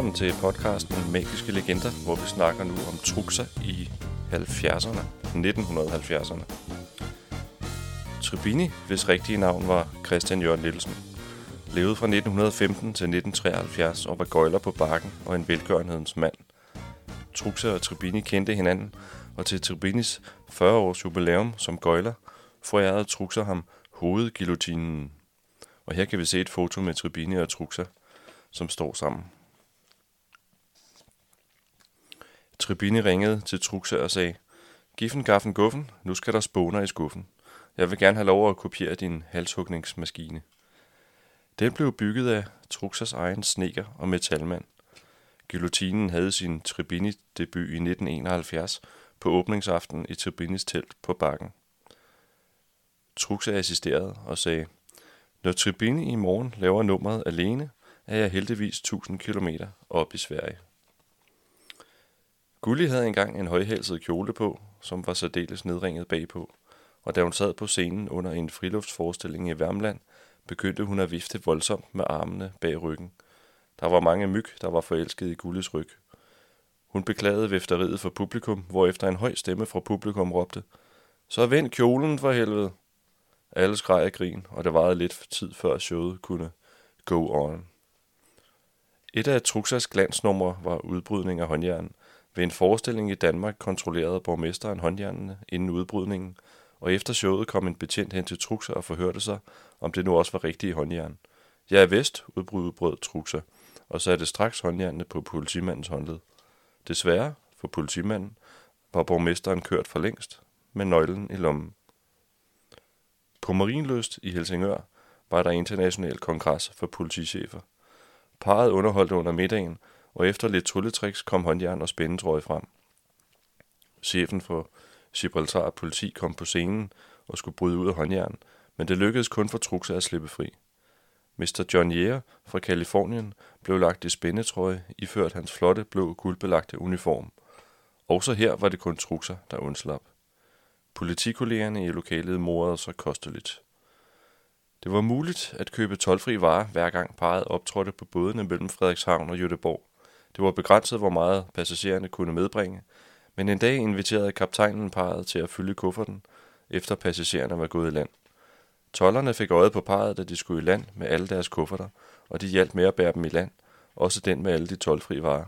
Velkommen til podcasten Magiske Legender, hvor vi snakker nu om Truxa i 70'erne, 1970'erne. Tribini, hvis rigtige navn var Christian Jørgen Nielsen, levede fra 1915 til 1973 og var gøjler på bakken og en velgørenhedens mand. Truxa og Tribini kendte hinanden, og til Tribinis 40-års jubilæum som gøjler forærede Truxa ham hovedgilotinen. Og her kan vi se et foto med Tribini og Truxa, som står sammen. Tribini ringede til Truxa og sagde, Giffen, gaffen, guffen, nu skal der spåner i skuffen. Jeg vil gerne have lov at kopiere din halshugningsmaskine. Den blev bygget af Truxas egen sneker og metalmand. Guillotinen havde sin Tribini-debut i 1971 på åbningsaften i Tribinis telt på bakken. Truxa assisterede og sagde, Når Tribini i morgen laver nummeret alene, er jeg heldigvis 1000 km op i Sverige. Gulli havde engang en højhalset kjole på, som var særdeles nedringet bagpå, og da hun sad på scenen under en friluftsforestilling i Værmland, begyndte hun at vifte voldsomt med armene bag ryggen. Der var mange myg, der var forelsket i Gullis ryg. Hun beklagede vifteriet for publikum, hvorefter en høj stemme fra publikum råbte, Så vend kjolen for helvede! Alle skreg af grin, og det varede lidt tid før showet kunne go on. Et af Truxas glansnumre var udbrydning af håndjern. Ved en forestilling i Danmark kontrollerede borgmesteren håndjernene inden udbrydningen, og efter showet kom en betjent hen til Truxer og forhørte sig, om det nu også var rigtige håndjern. Jeg er vest, udbrød Truxer, og satte straks håndjernene på politimandens håndled. Desværre, for politimanden, var borgmesteren kørt for længst, med nøglen i lommen. På Marienløst i Helsingør var der international kongres for politichefer. Parret underholdte under middagen, og efter lidt trylletricks kom håndjern og spændetrøje frem. Chefen for Gibraltar politi kom på scenen og skulle bryde ud af håndjern, men det lykkedes kun for Truxa at slippe fri. Mr. John Jere fra Kalifornien blev lagt i spændetrøje, iført hans flotte blå guldbelagte uniform. Også her var det kun Truxa, der undslap. Politikollegerne i lokalet morede sig kosteligt. Det var muligt at købe tolvfri varer, hver gang parret optrådte på bådene mellem Frederikshavn og Jødeborg. Det var begrænset, hvor meget passagererne kunne medbringe, men en dag inviterede kaptajnen parret til at fylde kufferten, efter passagererne var gået i land. Tollerne fik øjet på parret, da de skulle i land med alle deres kufferter, og de hjalp med at bære dem i land, også den med alle de tolvfri varer.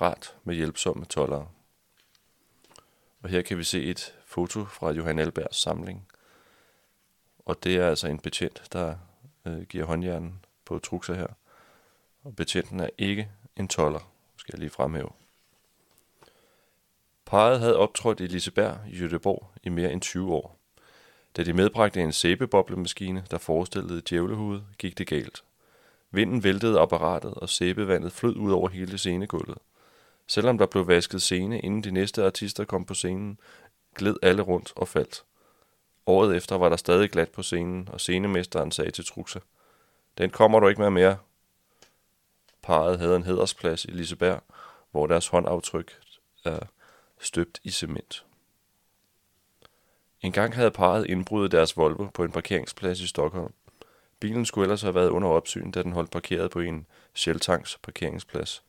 Rart med hjælpsomme tollere. Og her kan vi se et foto fra Johan Albergs samling. Og det er altså en betjent, der øh, giver håndjernen på trukser her. Og betjenten er ikke en toller, skal jeg lige fremhæve. Parret havde optrådt i Liseberg i Jødeborg i mere end 20 år. Da de medbragte en sæbeboblemaskine, der forestillede djævlehoved, gik det galt. Vinden væltede apparatet, og sæbevandet flød ud over hele scenegulvet. Selvom der blev vasket scene, inden de næste artister kom på scenen, gled alle rundt og faldt. Året efter var der stadig glat på scenen, og scenemesteren sagde til Truxa, Den kommer du ikke med mere. Parret havde en hedersplads i Liseberg, hvor deres håndaftryk er støbt i cement. En gang havde parret indbrudt deres Volvo på en parkeringsplads i Stockholm. Bilen skulle ellers have været under opsyn, da den holdt parkeret på en Shell-tanks parkeringsplads.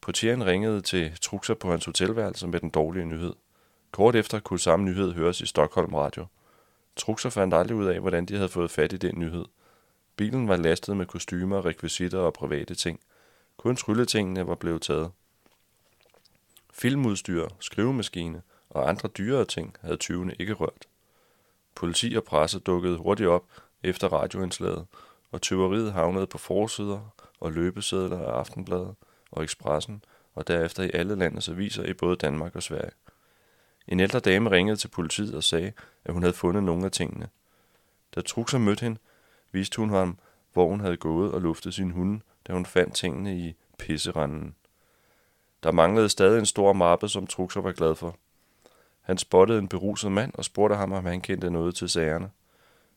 Portieren ringede til Truxa på hans hotelværelse med den dårlige nyhed. Kort efter kunne samme nyhed høres i Stockholm Radio. Truxa fandt aldrig ud af, hvordan de havde fået fat i den nyhed. Bilen var lastet med kostymer, rekvisitter og private ting. Kun trylletingene var blevet taget. Filmudstyr, skrivemaskine og andre dyrere ting havde tyvene ikke rørt. Politi og presse dukkede hurtigt op efter radioindslaget, og tyveriet havnede på forsider og løbesedler af Aftenbladet og Expressen, og derefter i alle landets aviser i både Danmark og Sverige. En ældre dame ringede til politiet og sagde, at hun havde fundet nogle af tingene. Da Truxer mødte hende, viste hun ham, hvor hun havde gået og luftet sin hunde, da hun fandt tingene i pisseranden. Der manglede stadig en stor mappe, som Truxer var glad for. Han spottede en beruset mand og spurgte ham, om han kendte noget til sagerne.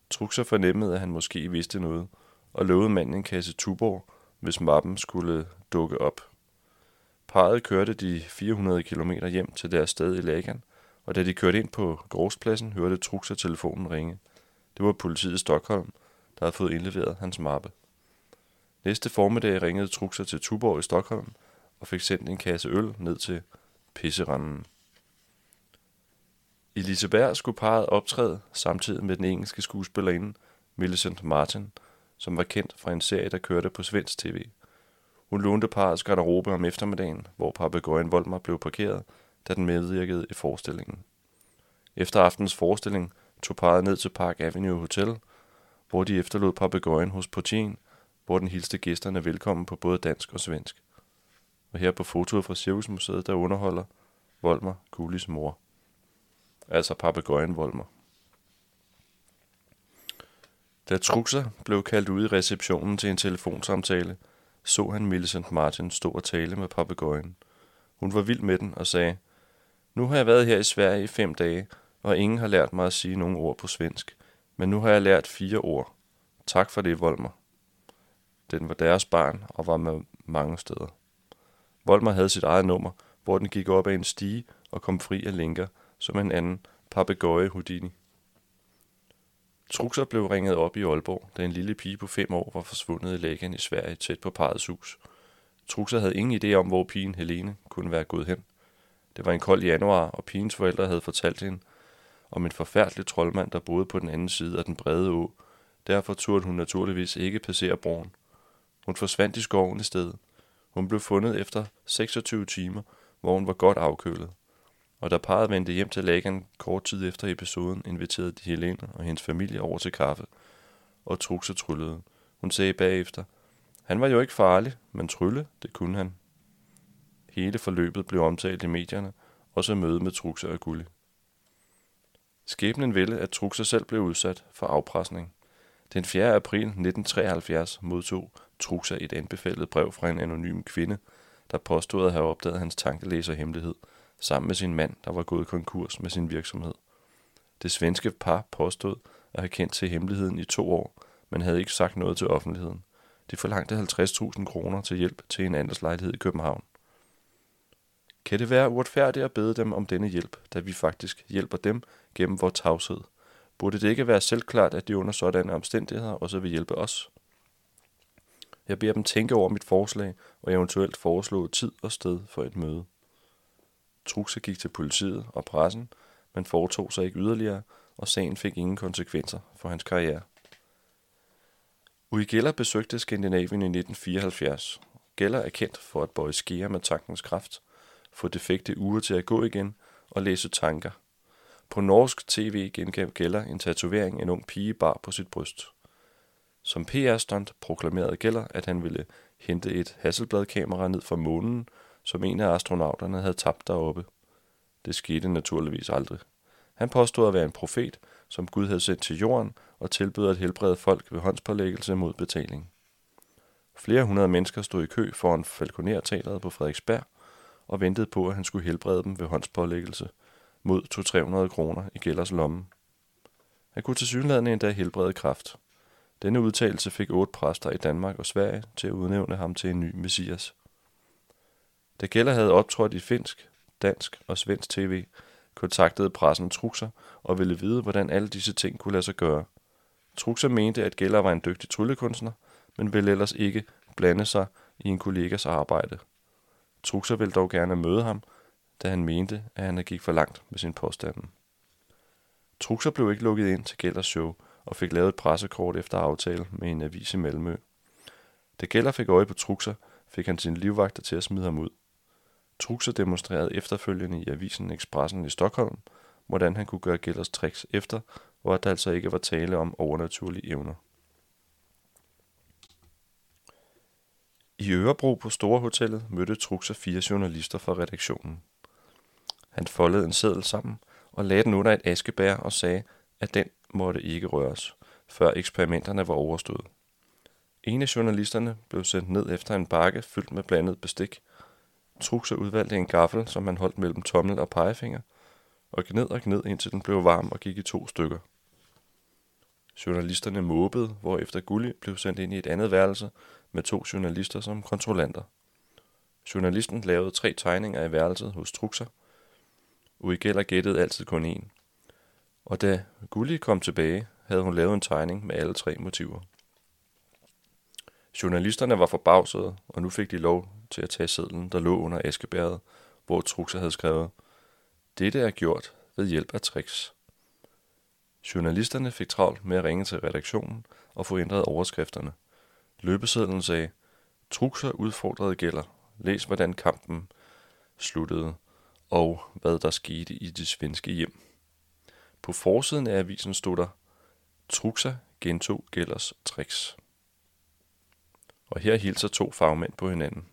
Truxer fornemmede, at han måske vidste noget, og lovede manden en kasse Tuborg, hvis mappen skulle dukke op. Parret kørte de 400 km hjem til deres sted i Lagan, og da de kørte ind på gårdspladsen, hørte Truxer telefonen ringe. Det var politiet i Stockholm, der havde fået indleveret hans mappe. Næste formiddag ringede Truxer til Tuborg i Stockholm og fik sendt en kasse øl ned til pisseranden. I Liseberg skulle parret optræde samtidig med den engelske skuespillerinde Millicent Martin, som var kendt fra en serie, der kørte på svensk tv. Hun lånte parrets garderobe om eftermiddagen, hvor papegøjen Volmer blev parkeret, da den medvirkede i forestillingen. Efter aftens forestilling tog parret ned til Park Avenue Hotel, hvor de efterlod papegøjen hos portien, hvor den hilste gæsterne velkommen på både dansk og svensk. Og her på fotoet fra Cirkusmuseet, der underholder Volmer Gullis mor. Altså papegøjen Volmer. Da Truxer blev kaldt ud i receptionen til en telefonsamtale, så han Millicent Martin stå og tale med papegøjen. Hun var vild med den og sagde, Nu har jeg været her i Sverige i fem dage, og ingen har lært mig at sige nogen ord på svensk. Men nu har jeg lært fire ord. Tak for det, Volmer. Den var deres barn og var med mange steder. Volmer havde sit eget nummer, hvor den gik op ad en stige og kom fri af linker, som en anden papegøje Houdini. Truxer blev ringet op i Aalborg, da en lille pige på fem år var forsvundet i lægen i Sverige tæt på parrets hus. Truxer havde ingen idé om, hvor pigen Helene kunne være gået hen. Det var en kold januar, og pigens forældre havde fortalt hende om en forfærdelig troldmand, der boede på den anden side af den brede å. Derfor turde hun naturligvis ikke passere broen. Hun forsvandt i skoven i stedet. Hun blev fundet efter 26 timer, hvor hun var godt afkølet og da parret vendte hjem til lægen kort tid efter episoden, inviterede de Helene og hendes familie over til kaffe, og Truxe tryllede. Hun sagde bagefter, han var jo ikke farlig, men trylle, det kunne han. Hele forløbet blev omtalt i medierne, og så møde med Truxe og Gulli. Skæbnen ville, at Truxa selv blev udsat for afpresning. Den 4. april 1973 modtog Truxa et anbefalet brev fra en anonym kvinde, der påstod at have opdaget hans tankelæserhemmelighed – sammen med sin mand, der var gået konkurs med sin virksomhed. Det svenske par påstod at have kendt til hemmeligheden i to år, men havde ikke sagt noget til offentligheden. De forlangte 50.000 kroner til hjælp til en andelslejlighed i København. Kan det være uretfærdigt at bede dem om denne hjælp, da vi faktisk hjælper dem gennem vores tavshed? Burde det ikke være selvklart, at de under sådanne omstændigheder også vil hjælpe os? Jeg beder dem tænke over mit forslag og eventuelt foreslå tid og sted for et møde. Truxe gik til politiet og pressen, men foretog sig ikke yderligere, og sagen fik ingen konsekvenser for hans karriere. Uri Geller besøgte Skandinavien i 1974. Geller er kendt for at bøje skære med tankens kraft, få defekte uger til at gå igen og læse tanker. På norsk tv gengav Geller en tatovering en ung pige bar på sit bryst. Som PR-stunt proklamerede Geller, at han ville hente et Hasselblad-kamera ned fra månen som en af astronauterne havde tabt deroppe. Det skete naturligvis aldrig. Han påstod at være en profet, som Gud havde sendt til jorden og tilbød at helbrede folk ved håndspålæggelse mod betaling. Flere hundrede mennesker stod i kø foran Falconer-teateret på Frederiksberg og ventede på, at han skulle helbrede dem ved håndspålæggelse mod 200-300 kroner i Gellers lomme. Han kunne til synligheden endda helbrede kraft. Denne udtalelse fik otte præster i Danmark og Sverige til at udnævne ham til en ny messias. Da Geller havde optrådt i finsk, dansk og svensk tv, kontaktede pressen Truxer og ville vide, hvordan alle disse ting kunne lade sig gøre. Truxer mente, at Geller var en dygtig tryllekunstner, men ville ellers ikke blande sig i en kollegas arbejde. Truxer ville dog gerne møde ham, da han mente, at han gik for langt med sin påstanden. Truxer blev ikke lukket ind til Gellers show og fik lavet et pressekort efter aftale med en avis i Malmø. Da Geller fik øje på Truxer, fik han sin livvagter til at smide ham ud. Truxer demonstrerede efterfølgende i avisen Expressen i Stockholm, hvordan han kunne gøre Gellers tricks efter, og at der altså ikke var tale om overnaturlige evner. I Ørebro på Store Hotellet mødte Truxer fire journalister fra redaktionen. Han foldede en seddel sammen og lagde den under et askebær og sagde, at den måtte ikke røres, før eksperimenterne var overstået. En af journalisterne blev sendt ned efter en bakke fyldt med blandet bestik – Truxer udvalgte en gaffel, som han holdt mellem tommel og pegefinger, og gned og gned, indtil den blev varm og gik i to stykker. Journalisterne måbede, hvorefter Gulli blev sendt ind i et andet værelse med to journalister som kontrollanter. Journalisten lavede tre tegninger i værelset hos Truxer. Uri Geller gættede altid kun én. Og da Gulli kom tilbage, havde hun lavet en tegning med alle tre motiver. Journalisterne var forbavsede, og nu fik de lov til at tage sedlen, der lå under askebæret, hvor Truxer havde skrevet, Dette er gjort ved hjælp af tricks. Journalisterne fik travlt med at ringe til redaktionen og få ændret overskrifterne. Løbesedlen sagde, Truxer udfordrede gælder. Læs, hvordan kampen sluttede, og hvad der skete i det svenske hjem. På forsiden af avisen stod der, Truxa gentog gælders tricks. Og her hilser to fagmænd på hinanden.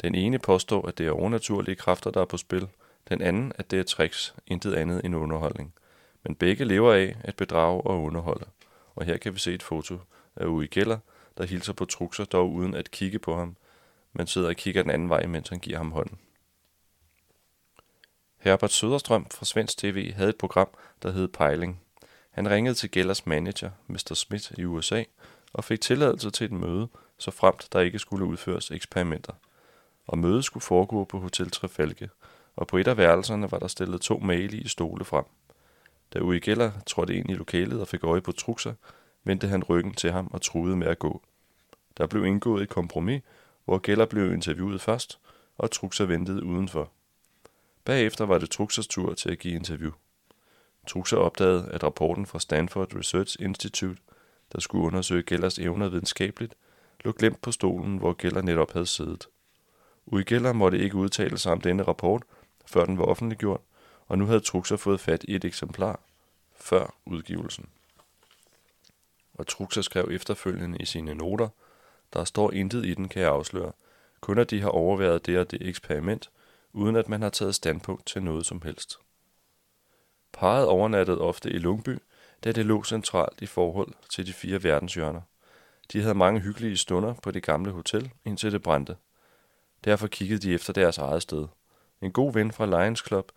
Den ene påstår, at det er overnaturlige kræfter, der er på spil. Den anden, at det er tricks, intet andet end underholdning. Men begge lever af at bedrage og underholde. Og her kan vi se et foto af Uri Geller, der hilser på Truxer, dog uden at kigge på ham, men sidder og kigger den anden vej, mens han giver ham hånden. Herbert Søderstrøm fra Svensk TV havde et program, der hed Pejling. Han ringede til Gellers manager, Mr. Smith i USA, og fik tilladelse til et møde, så fremt der ikke skulle udføres eksperimenter. Og mødet skulle foregå på Hotel Trefalke, og på et af værelserne var der stillet to malige stole frem. Da Uri Geller trådte ind i lokalet og fik øje på Truxer, vendte han ryggen til ham og truede med at gå. Der blev indgået et kompromis, hvor Geller blev interviewet først, og Truxer ventede udenfor. Bagefter var det Truxers tur til at give interview. Truxer opdagede, at rapporten fra Stanford Research Institute, der skulle undersøge Gellers evner videnskabeligt, lå glemt på stolen, hvor Geller netop havde siddet. Uri Geller måtte ikke udtale sig om denne rapport, før den var offentliggjort, og nu havde Truxer fået fat i et eksemplar før udgivelsen. Og Truxer skrev efterfølgende i sine noter, der står intet i den, kan jeg afsløre. Kun at de har overværet det og det eksperiment, uden at man har taget standpunkt til noget som helst. Parret overnattede ofte i Lungby, da det lå centralt i forhold til de fire verdenshjørner. De havde mange hyggelige stunder på det gamle hotel, indtil det brændte. Derfor kiggede de efter deres eget sted. En god ven fra Lions Club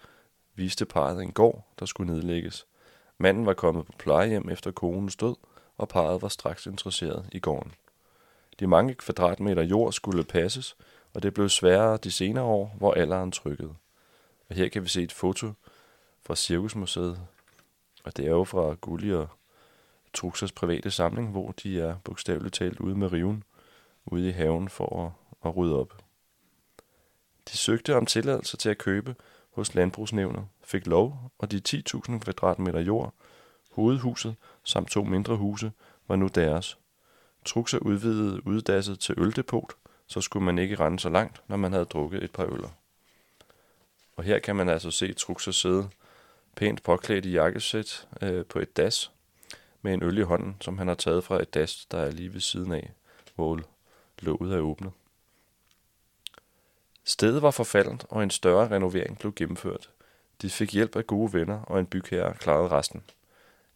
viste parret en gård, der skulle nedlægges. Manden var kommet på plejehjem efter konens død, og parret var straks interesseret i gården. De mange kvadratmeter jord skulle passes, og det blev sværere de senere år, hvor alderen trykkede. Og her kan vi se et foto fra Cirkusmuseet, og det er jo fra Gulli og Truxers private samling, hvor de er bogstaveligt talt ude med riven, ude i haven for at, at rydde op. De søgte om tilladelse til at købe hos Landbrugsnævnet, fik lov, og de 10.000 kvadratmeter jord, hovedhuset samt to mindre huse, var nu deres. Truxa udvidede uddasset til øldepot, så skulle man ikke rende så langt, når man havde drukket et par øller. Og her kan man altså se Truxa sidde pænt påklædt i jakkesæt øh, på et das med en øl i hånden, som han har taget fra et das, der er lige ved siden af, hvor låget er åbnet. Stedet var forfaldent, og en større renovering blev gennemført. De fik hjælp af gode venner, og en bygherre klarede resten.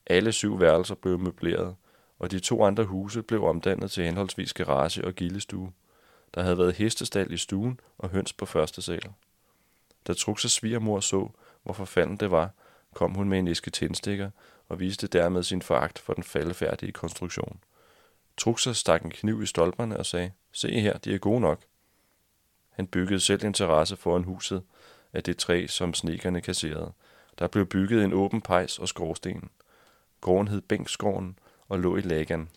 Alle syv værelser blev møbleret, og de to andre huse blev omdannet til henholdsvis garage og gildestue. Der havde været hestestal i stuen og høns på første sal. Da Truxes svigermor så, hvor forfalden det var, kom hun med en æske tændstikker og viste dermed sin foragt for den faldefærdige konstruktion. Truxer stak en kniv i stolperne og sagde, se her, de er gode nok. Han byggede selv en terrasse foran huset af det træ, som snekerne kasserede. Der blev bygget en åben pejs og skorsten. Gården hed Bænkskåren og lå i Lagan.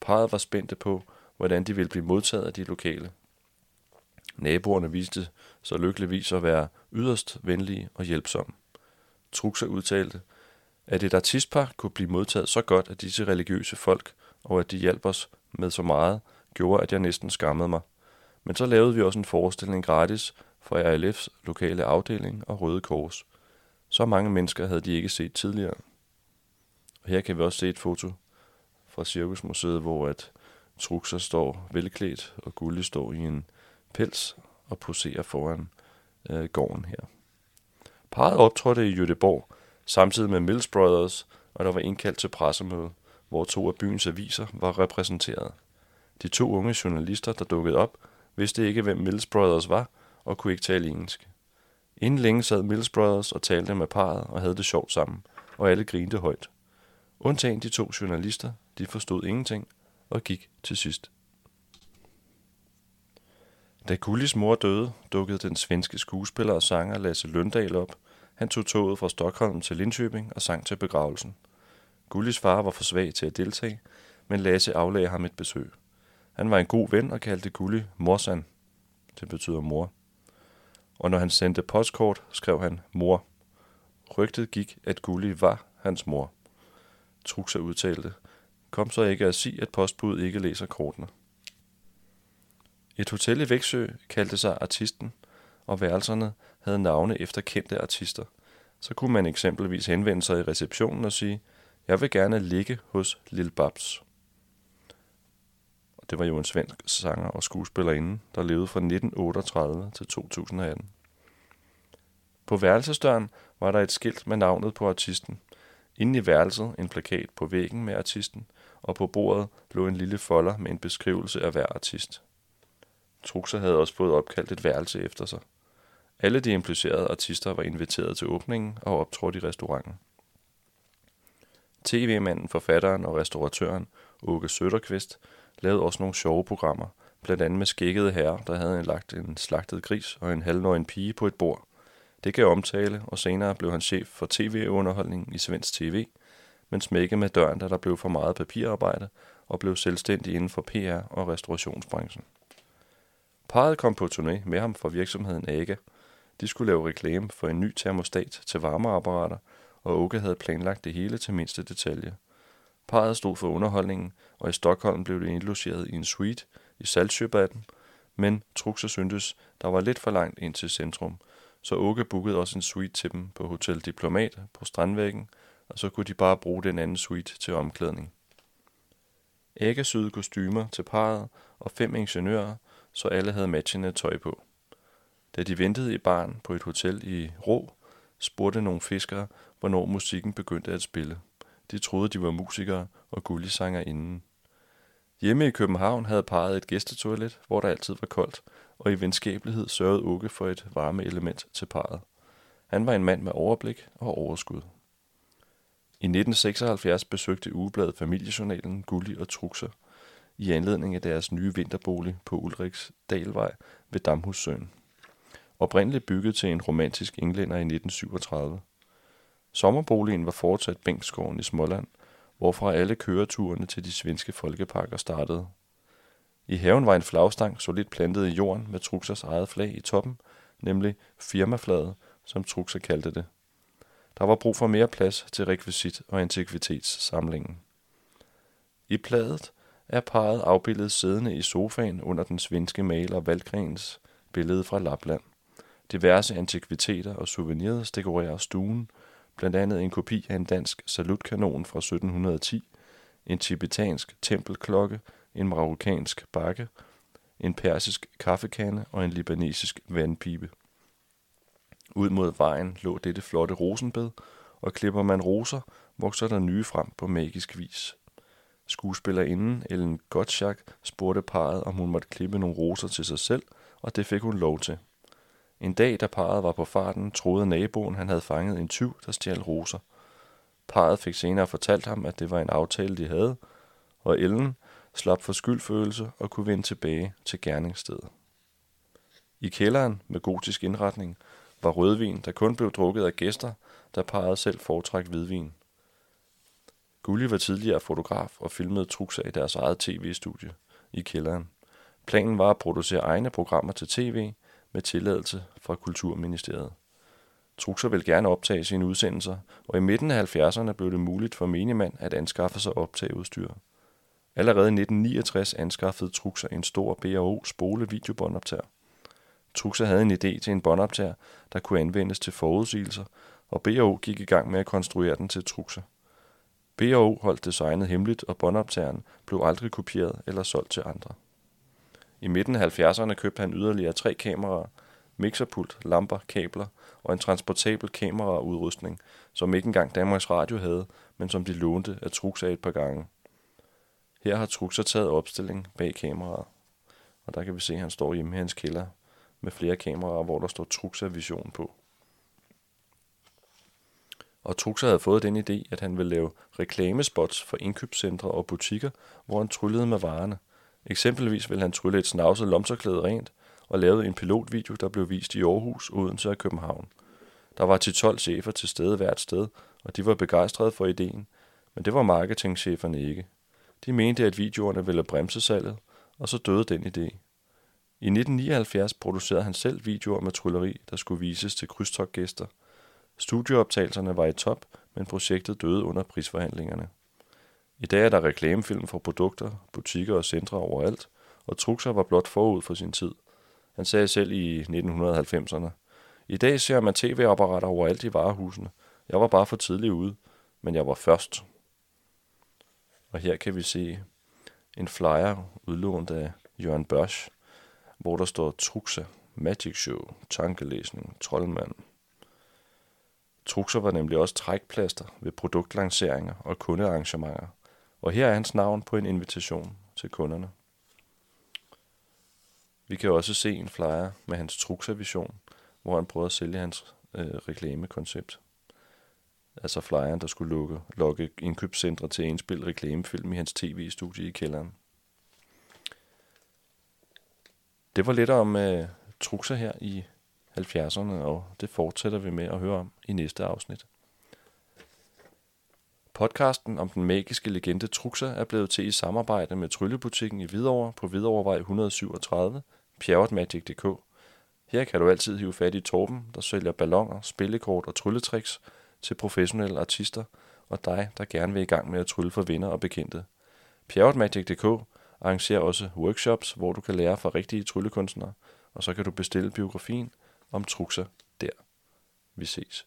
Parret var spændte på, hvordan de ville blive modtaget af de lokale. Naboerne viste så lykkeligvis at være yderst venlige og hjælpsomme. Truxer udtalte, at et artistpar kunne blive modtaget så godt af disse religiøse folk, og at de hjalp os med så meget, gjorde, at jeg næsten skammede mig. Men så lavede vi også en forestilling gratis for RLF's lokale afdeling og Røde Kors. Så mange mennesker havde de ikke set tidligere. Her kan vi også se et foto fra Cirkusmuseet, hvor at Truxer står velklædt, og Gulli står i en pels og poserer foran øh, gården her. Parret optrådte i Jødeborg, samtidig med Mills Brothers, og der var indkaldt til pressemøde, hvor to af byens aviser var repræsenteret. De to unge journalister, der dukkede op, vidste ikke, hvem Mills Brothers var, og kunne ikke tale engelsk. Inden længe sad Mills Brothers og talte med parret og havde det sjovt sammen, og alle grinte højt. Undtagen de to journalister, de forstod ingenting og gik til sidst. Da Gullis mor døde, dukkede den svenske skuespiller og sanger Lasse Løndal op. Han tog toget fra Stockholm til Linköping og sang til begravelsen. Gullis far var for svag til at deltage, men Lasse aflagde ham et besøg. Han var en god ven og kaldte Gulli morsan. Det betyder mor. Og når han sendte postkort, skrev han mor. Rygtet gik, at Gulli var hans mor. Truxa udtalte, kom så ikke at sige, at postbud ikke læser kortene. Et hotel i Vægtsø kaldte sig Artisten, og værelserne havde navne efter kendte artister. Så kunne man eksempelvis henvende sig i receptionen og sige, jeg vil gerne ligge hos Lil Babs. Det var jo en svensk sanger og skuespillerinde, der levede fra 1938 til 2018. På værelsesdøren var der et skilt med navnet på artisten. Inde i værelset en plakat på væggen med artisten, og på bordet lå en lille folder med en beskrivelse af hver artist. Truxer havde også fået opkaldt et værelse efter sig. Alle de implicerede artister var inviteret til åbningen og optrådte i restauranten. TV-manden, forfatteren og restauratøren Åke Søtterqvist lavede også nogle sjove programmer, blandt andet med skækkede herrer, der havde lagt en slagtet gris og en halvnøgen pige på et bord. Det gav omtale, og senere blev han chef for tv-underholdningen i Svensk TV, men smækkede med døren, da der blev for meget papirarbejde, og blev selvstændig inden for PR og restaurationsbranchen. Parret kom på turné med ham fra virksomheden AGA. De skulle lave reklame for en ny termostat til varmeapparater, og Åke havde planlagt det hele til mindste detalje. Parret stod for underholdningen, og i Stockholm blev det indlogeret i en suite i Saltsjöbaden, men Truxer syntes, der var lidt for langt ind til centrum, så Åke bookede også en suite til dem på Hotel Diplomat på Strandvæggen, og så kunne de bare bruge den anden suite til omklædning. Ægge syede kostymer til parret og fem ingeniører, så alle havde matchende tøj på. Da de ventede i barn på et hotel i Rå, spurgte nogle fiskere, hvornår musikken begyndte at spille. De troede, de var musikere og gullisanger inden. Hjemme i København havde parret et gæstetoilet, hvor der altid var koldt, og i venskabelighed sørgede Åke for et varme element til parret. Han var en mand med overblik og overskud. I 1976 besøgte ugebladet Familiejournalen Gulli og Trukser i anledning af deres nye vinterbolig på Ulriks Dalvej ved Damhussøen. Oprindeligt bygget til en romantisk englænder i 1937. Sommerboligen var fortsat Bengtsgården i Småland, hvorfra alle køreturene til de svenske folkeparker startede. I haven var en flagstang solidt plantet i jorden med Truxers eget flag i toppen, nemlig firmaflaget, som Truxer kaldte det. Der var brug for mere plads til rekvisit- og antikvitetssamlingen. I pladet er parret afbildet siddende i sofaen under den svenske maler Valgrens billede fra Lapland. Diverse antikviteter og souvenirs dekorerer stuen, blandt andet en kopi af en dansk salutkanon fra 1710, en tibetansk tempelklokke, en marokkansk bakke, en persisk kaffekande og en libanesisk vandpibe. Ud mod vejen lå dette flotte rosenbed, og klipper man roser, vokser der nye frem på magisk vis. Skuespillerinden Ellen Gottschalk spurgte parret, om hun måtte klippe nogle roser til sig selv, og det fik hun lov til. En dag, da parret var på farten, troede naboen, han havde fanget en tyv, der stjal roser. Parret fik senere fortalt ham, at det var en aftale, de havde, og Ellen slap for skyldfølelse og kunne vende tilbage til gerningsstedet. I kælderen med gotisk indretning var rødvin, der kun blev drukket af gæster, der parret selv foretræk hvidvin. Gulli var tidligere fotograf og filmede trukser i deres eget tv-studie i kælderen. Planen var at producere egne programmer til tv med tilladelse fra Kulturministeriet. Trukser ville gerne optage sine udsendelser, og i midten af 70'erne blev det muligt for menigmand at anskaffe sig optageudstyr. Allerede i 1969 anskaffede Truxer en stor B&O spole videobåndoptager. Truxer havde en idé til en båndoptager, der kunne anvendes til forudsigelser, og B&O gik i gang med at konstruere den til Truxer. B&O holdt designet hemmeligt, og båndoptageren blev aldrig kopieret eller solgt til andre. I midten af 70'erne købte han yderligere tre kameraer, mixerpult, lamper, kabler og en transportabel kameraudrustning, som ikke engang Danmarks Radio havde, men som de lånte af Truxa et par gange. Her har Truxa taget opstilling bag kameraet. Og der kan vi se, at han står hjemme i hans kælder med flere kameraer, hvor der står Truxa Vision på. Og Truxa havde fået den idé, at han ville lave reklamespots for indkøbscentre og butikker, hvor han tryllede med varerne. Eksempelvis ville han trylle et snavset lomterklæde rent, og lavede en pilotvideo, der blev vist i Aarhus, Odense og København. Der var til 12 chefer til stede hvert sted, og de var begejstrede for ideen, men det var marketingcheferne ikke. De mente, at videoerne ville bremse salget, og så døde den idé. I 1979 producerede han selv videoer med trylleri, der skulle vises til krydstogtgæster. Studieoptagelserne var i top, men projektet døde under prisforhandlingerne. I dag er der reklamefilm for produkter, butikker og centre overalt, og Truxer var blot forud for sin tid. Han sagde selv i 1990'erne, i dag ser man tv-apparater overalt i varehusene. Jeg var bare for tidlig ude, men jeg var først. Og her kan vi se en flyer udlånt af Jørgen Børsch, hvor der står Truxa, Magic Show, tankelæsning, troldmand. Truxa var nemlig også trækplaster ved produktlanceringer og kundearrangementer, og her er hans navn på en invitation til kunderne. Vi kan også se en flyer med hans Truxa-vision, hvor han prøver at sælge hans øh, reklamekoncept. Altså flyeren, der skulle lukke, lokke indkøbscentre til at indspille reklamefilm i hans tv-studie i kælderen. Det var lidt om øh, trukser her i 70'erne, og det fortsætter vi med at høre om i næste afsnit. Podcasten om den magiske legende Truxa er blevet til i samarbejde med Tryllebutikken i Hvidovre på Hvidovrevej 137, pjerretmagic.dk. Her kan du altid hive fat i Torben, der sælger ballonger, spillekort og trylletricks til professionelle artister og dig, der gerne vil i gang med at trylle for venner og bekendte. Pjerretmagic.dk arrangerer også workshops, hvor du kan lære fra rigtige tryllekunstnere, og så kan du bestille biografien om Truxa der. Vi ses.